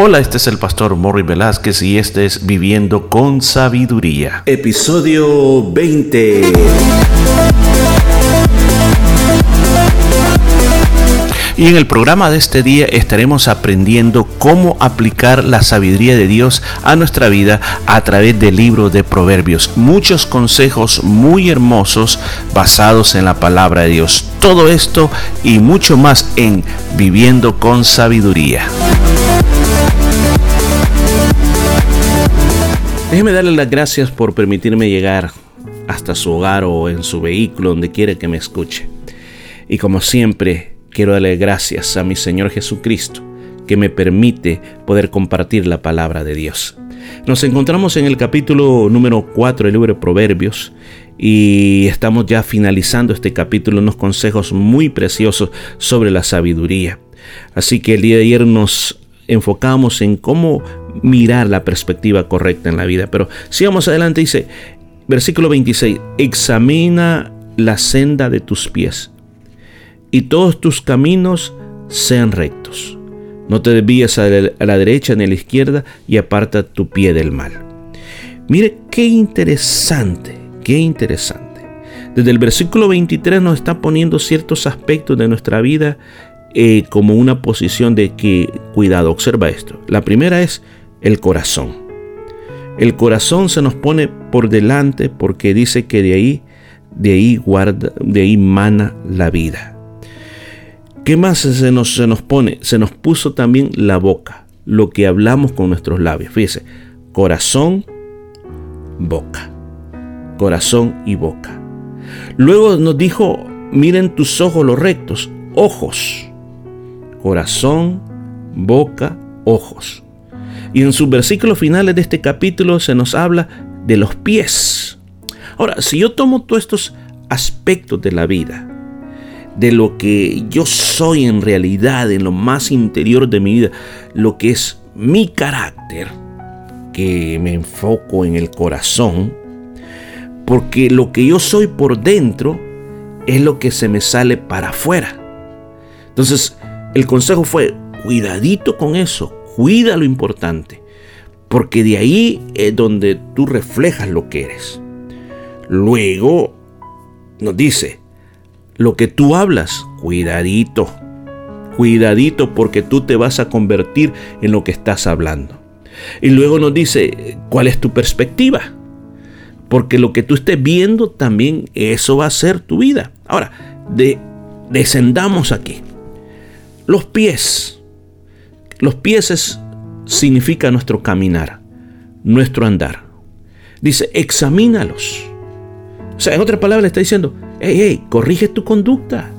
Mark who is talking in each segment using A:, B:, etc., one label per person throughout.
A: Hola, este es el pastor Morri Velázquez y este es Viviendo con Sabiduría. Episodio 20. Y en el programa de este día estaremos aprendiendo cómo aplicar la sabiduría de Dios a nuestra vida a través del libro de Proverbios. Muchos consejos muy hermosos basados en la palabra de Dios. Todo esto y mucho más en Viviendo con Sabiduría. Déjeme darle las gracias por permitirme llegar hasta su hogar o en su vehículo, donde quiera que me escuche. Y como siempre, quiero darle gracias a mi Señor Jesucristo, que me permite poder compartir la palabra de Dios. Nos encontramos en el capítulo número 4 del libro de Proverbios y estamos ya finalizando este capítulo, unos consejos muy preciosos sobre la sabiduría. Así que el día de ayer nos enfocamos en cómo mirar la perspectiva correcta en la vida. Pero sigamos adelante, dice, versículo 26, examina la senda de tus pies y todos tus caminos sean rectos. No te desvíes a la derecha ni a la izquierda y aparta tu pie del mal. Mire qué interesante, qué interesante. Desde el versículo 23 nos está poniendo ciertos aspectos de nuestra vida eh, como una posición de que, cuidado, observa esto. La primera es el corazón. El corazón se nos pone por delante porque dice que de ahí, de ahí guarda, de ahí mana la vida. ¿Qué más se nos, se nos pone? Se nos puso también la boca, lo que hablamos con nuestros labios. Fíjese, corazón, boca. Corazón y boca. Luego nos dijo, miren tus ojos los rectos, ojos. Corazón, boca, ojos. Y en sus versículos finales de este capítulo se nos habla de los pies. Ahora, si yo tomo todos estos aspectos de la vida, de lo que yo soy en realidad, en lo más interior de mi vida, lo que es mi carácter, que me enfoco en el corazón, porque lo que yo soy por dentro es lo que se me sale para afuera. Entonces, el consejo fue, cuidadito con eso, cuida lo importante, porque de ahí es donde tú reflejas lo que eres. Luego nos dice, lo que tú hablas, cuidadito, cuidadito porque tú te vas a convertir en lo que estás hablando. Y luego nos dice, ¿cuál es tu perspectiva? Porque lo que tú estés viendo también eso va a ser tu vida. Ahora, de, descendamos aquí. Los pies. Los pies significa nuestro caminar, nuestro andar. Dice, examínalos. O sea, en otras palabras está diciendo, hey, hey, corrige tu conducta.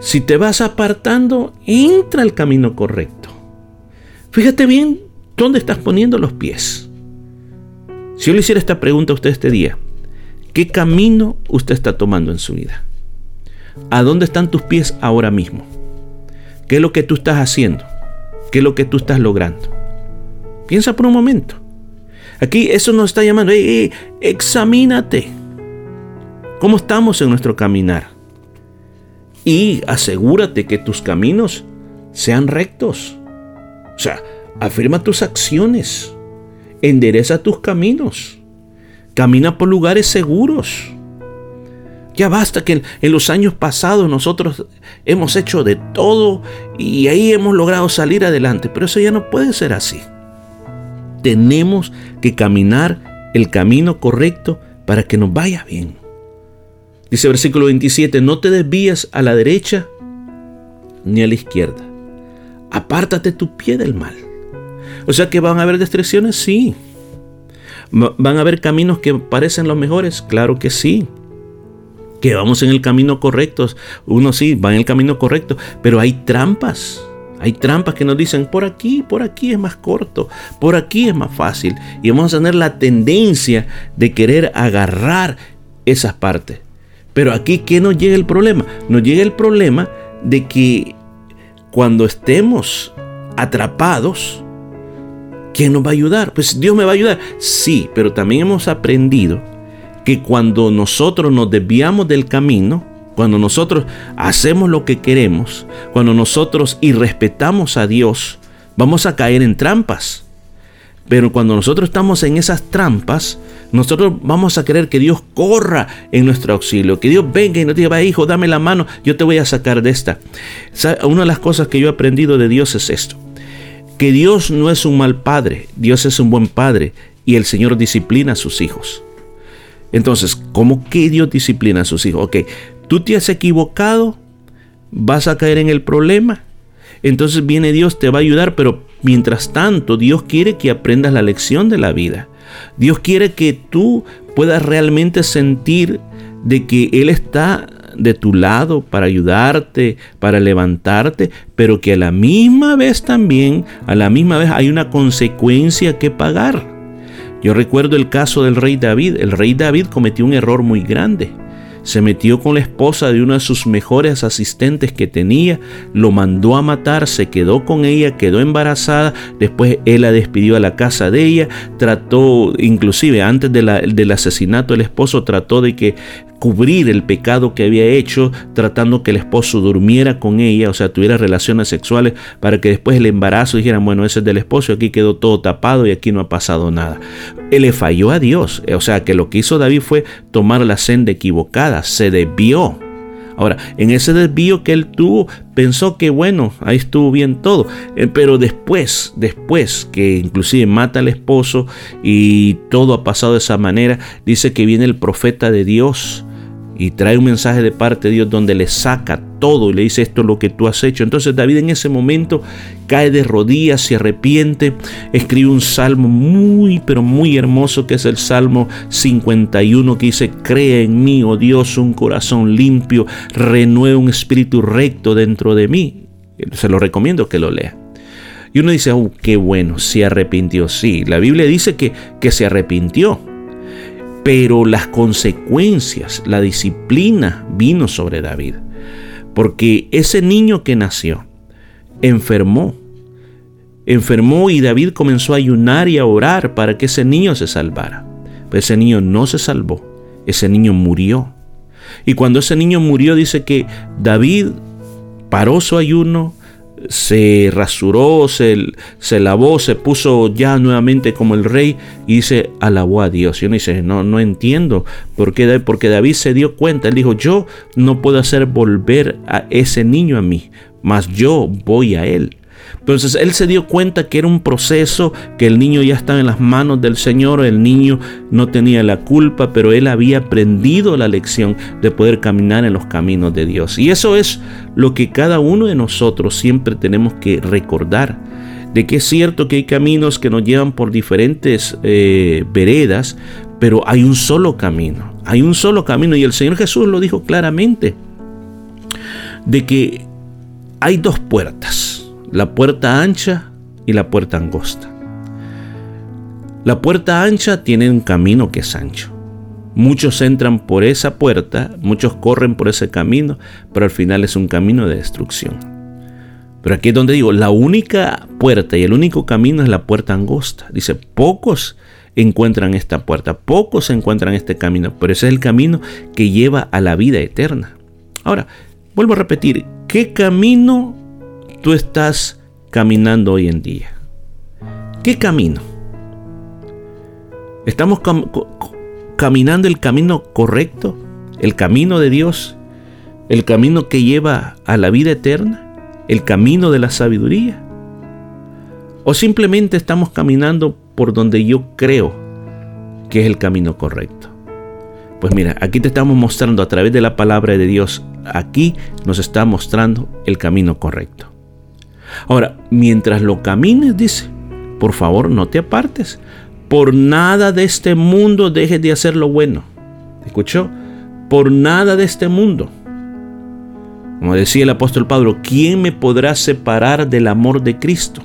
A: Si te vas apartando, entra al camino correcto. Fíjate bien dónde estás poniendo los pies. Si yo le hiciera esta pregunta a usted este día, ¿qué camino usted está tomando en su vida? ¿A dónde están tus pies ahora mismo? ¿Qué es lo que tú estás haciendo? ¿Qué es lo que tú estás logrando? Piensa por un momento. Aquí eso nos está llamando, examínate. ¿Cómo estamos en nuestro caminar? Y asegúrate que tus caminos sean rectos. O sea, afirma tus acciones. Endereza tus caminos. Camina por lugares seguros. Ya basta que en los años pasados nosotros hemos hecho de todo y ahí hemos logrado salir adelante, pero eso ya no puede ser así. Tenemos que caminar el camino correcto para que nos vaya bien. Dice versículo 27, no te desvíes a la derecha ni a la izquierda. Apártate tu pie del mal. O sea que van a haber distracciones, sí. ¿Van a haber caminos que parecen los mejores? Claro que sí que vamos en el camino correcto. Uno sí va en el camino correcto, pero hay trampas. Hay trampas que nos dicen por aquí, por aquí es más corto, por aquí es más fácil. Y vamos a tener la tendencia de querer agarrar esas partes. Pero aquí, ¿qué nos llega el problema? Nos llega el problema de que cuando estemos atrapados, ¿quién nos va a ayudar? Pues Dios me va a ayudar. Sí, pero también hemos aprendido que cuando nosotros nos desviamos del camino, cuando nosotros hacemos lo que queremos, cuando nosotros irrespetamos a Dios, vamos a caer en trampas. Pero cuando nosotros estamos en esas trampas, nosotros vamos a querer que Dios corra en nuestro auxilio, que Dios venga y nos diga, hijo, dame la mano, yo te voy a sacar de esta. Una de las cosas que yo he aprendido de Dios es esto, que Dios no es un mal padre, Dios es un buen padre y el Señor disciplina a sus hijos. Entonces, ¿cómo que Dios disciplina a sus hijos? Ok, tú te has equivocado, vas a caer en el problema, entonces viene Dios, te va a ayudar, pero mientras tanto Dios quiere que aprendas la lección de la vida. Dios quiere que tú puedas realmente sentir de que Él está de tu lado para ayudarte, para levantarte, pero que a la misma vez también, a la misma vez hay una consecuencia que pagar. Yo recuerdo el caso del rey David. El rey David cometió un error muy grande. Se metió con la esposa de uno de sus mejores asistentes que tenía, lo mandó a matar, se quedó con ella, quedó embarazada, después él la despidió a la casa de ella, trató, inclusive antes del asesinato del esposo, trató de que cubrir el pecado que había hecho, tratando que el esposo durmiera con ella, o sea, tuviera relaciones sexuales, para que después el embarazo dijeran, bueno, ese es del esposo, aquí quedó todo tapado y aquí no ha pasado nada. Él le falló a Dios, o sea, que lo que hizo David fue tomar la senda equivocada, se desvió. Ahora, en ese desvío que él tuvo, pensó que bueno, ahí estuvo bien todo. Eh, pero después, después que inclusive mata al esposo y todo ha pasado de esa manera, dice que viene el profeta de Dios y trae un mensaje de parte de Dios donde le saca todo y le dice esto es lo que tú has hecho. Entonces David en ese momento cae de rodillas, se arrepiente, escribe un salmo muy pero muy hermoso que es el Salmo 51 que dice, crea en mí, oh Dios, un corazón limpio, renueva un espíritu recto dentro de mí. Se lo recomiendo que lo lea. Y uno dice, oh, qué bueno, se arrepintió. Sí, la Biblia dice que, que se arrepintió pero las consecuencias, la disciplina vino sobre David. Porque ese niño que nació enfermó. Enfermó y David comenzó a ayunar y a orar para que ese niño se salvara. Pero ese niño no se salvó. Ese niño murió. Y cuando ese niño murió dice que David paró su ayuno, se rasuró, se, se, lavó, se puso ya nuevamente como el rey y se alabó a Dios. Y uno dice, no, no entiendo por qué, porque David se dio cuenta, él dijo, yo no puedo hacer volver a ese niño a mí, mas yo voy a él. Entonces él se dio cuenta que era un proceso, que el niño ya estaba en las manos del Señor, el niño no tenía la culpa, pero él había aprendido la lección de poder caminar en los caminos de Dios. Y eso es lo que cada uno de nosotros siempre tenemos que recordar, de que es cierto que hay caminos que nos llevan por diferentes eh, veredas, pero hay un solo camino, hay un solo camino y el Señor Jesús lo dijo claramente, de que hay dos puertas la puerta ancha y la puerta angosta. La puerta ancha tiene un camino que es ancho. Muchos entran por esa puerta, muchos corren por ese camino, pero al final es un camino de destrucción. Pero aquí es donde digo, la única puerta y el único camino es la puerta angosta. Dice, pocos encuentran esta puerta, pocos encuentran este camino, pero ese es el camino que lleva a la vida eterna. Ahora, vuelvo a repetir, ¿qué camino tú estás caminando hoy en día? ¿Qué camino? ¿Estamos caminando el camino correcto? ¿El camino de Dios? ¿El camino que lleva a la vida eterna? ¿El camino de la sabiduría? ¿O simplemente estamos caminando por donde yo creo que es el camino correcto? Pues mira, aquí te estamos mostrando a través de la palabra de Dios, aquí nos está mostrando el camino correcto. Ahora, mientras lo camines, dice, por favor no te apartes. Por nada de este mundo dejes de hacer lo bueno. ¿Escuchó? Por nada de este mundo. Como decía el apóstol Pablo, ¿quién me podrá separar del amor de Cristo?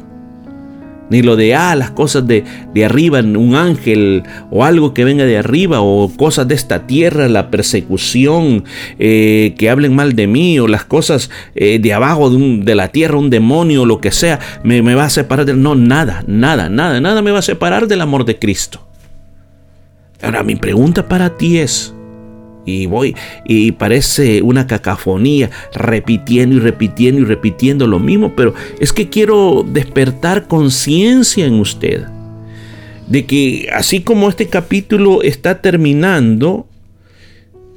A: Ni lo de, ah, las cosas de, de, arriba, un ángel o algo que venga de arriba o cosas de esta tierra, la persecución, eh, que hablen mal de mí o las cosas eh, de abajo de, de, la tierra, un demonio lo que sea, me, me va a separar del... No, nada, nada, nada, nada me va a separar del amor de Cristo. Ahora mi pregunta para ti es, y voy y parece una cacafonía repitiendo y repitiendo y repitiendo lo mismo, pero es que quiero despertar conciencia en usted de que así como este capítulo está terminando,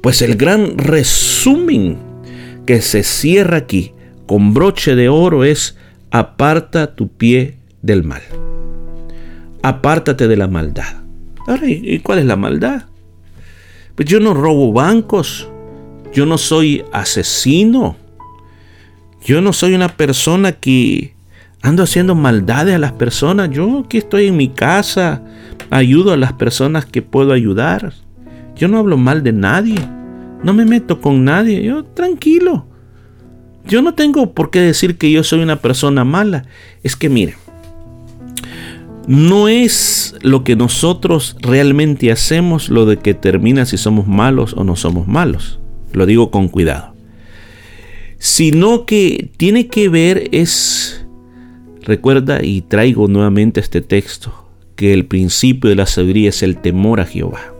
A: pues el gran resumen que se cierra aquí con broche de oro es aparta tu pie del mal. Apártate de la maldad. Ahora, ¿y cuál es la maldad? Pues yo no robo bancos, yo no soy asesino, yo no soy una persona que ando haciendo maldades a las personas, yo aquí estoy en mi casa, ayudo a las personas que puedo ayudar, yo no hablo mal de nadie, no me meto con nadie, yo tranquilo. Yo no tengo por qué decir que yo soy una persona mala. Es que mire, no es lo que nosotros realmente hacemos lo de que termina si somos malos o no somos malos. Lo digo con cuidado. Sino que tiene que ver es, recuerda y traigo nuevamente este texto, que el principio de la sabiduría es el temor a Jehová.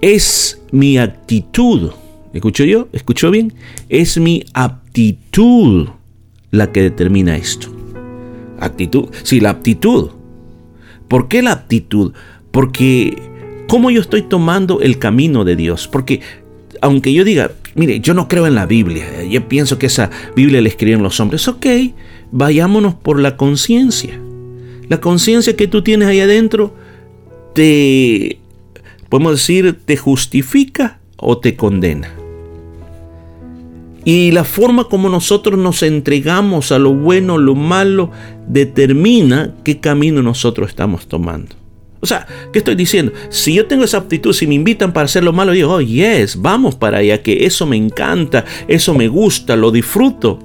A: Es mi actitud, ¿escucho yo? ¿Escucho bien? Es mi aptitud la que determina esto. Actitud. Sí, la aptitud. ¿Por qué la aptitud? Porque cómo yo estoy tomando el camino de Dios. Porque aunque yo diga, mire, yo no creo en la Biblia, yo pienso que esa Biblia la escribieron los hombres, ok, vayámonos por la conciencia. La conciencia que tú tienes ahí adentro te, podemos decir, te justifica o te condena. Y la forma como nosotros nos entregamos a lo bueno, lo malo, determina qué camino nosotros estamos tomando. O sea, ¿qué estoy diciendo? Si yo tengo esa aptitud, si me invitan para hacer lo malo, digo, oh, yes, vamos para allá, que eso me encanta, eso me gusta, lo disfruto.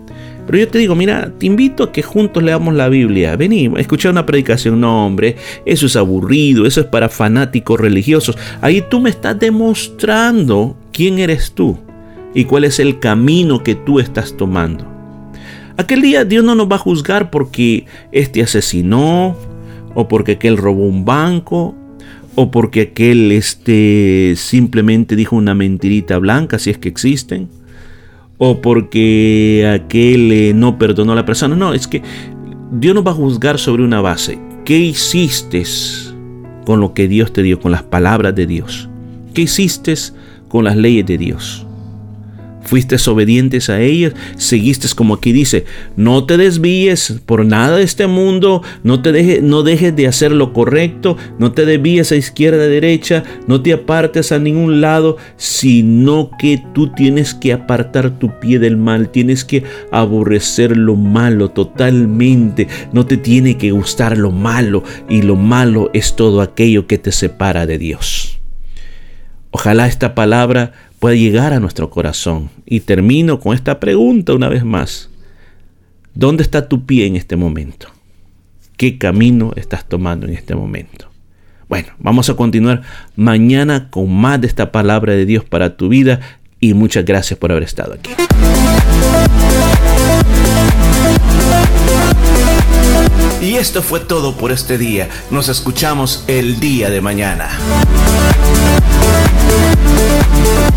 A: Pero yo te digo, mira, te invito a que juntos leamos la Biblia. Vení, escuchar una predicación. No, hombre, eso es aburrido, eso es para fanáticos religiosos. Ahí tú me estás demostrando quién eres tú y cuál es el camino que tú estás tomando. Aquel día Dios no nos va a juzgar porque este asesinó, o porque aquel robó un banco, o porque aquel este, simplemente dijo una mentirita blanca, si es que existen, o porque aquel eh, no perdonó a la persona. No, es que Dios nos va a juzgar sobre una base. ¿Qué hiciste con lo que Dios te dio, con las palabras de Dios? ¿Qué hiciste con las leyes de Dios? Fuiste obedientes a ellas, seguiste como aquí dice, no te desvíes por nada de este mundo, no te dejes, no dejes de hacer lo correcto, no te desvíes a izquierda, a derecha, no te apartes a ningún lado, sino que tú tienes que apartar tu pie del mal, tienes que aborrecer lo malo totalmente, no te tiene que gustar lo malo y lo malo es todo aquello que te separa de Dios. Ojalá esta palabra pueda llegar a nuestro corazón. Y termino con esta pregunta una vez más. ¿Dónde está tu pie en este momento? ¿Qué camino estás tomando en este momento? Bueno, vamos a continuar mañana con más de esta palabra de Dios para tu vida y muchas gracias por haber estado aquí. Y esto fue todo por este día. Nos escuchamos el día de mañana. We'll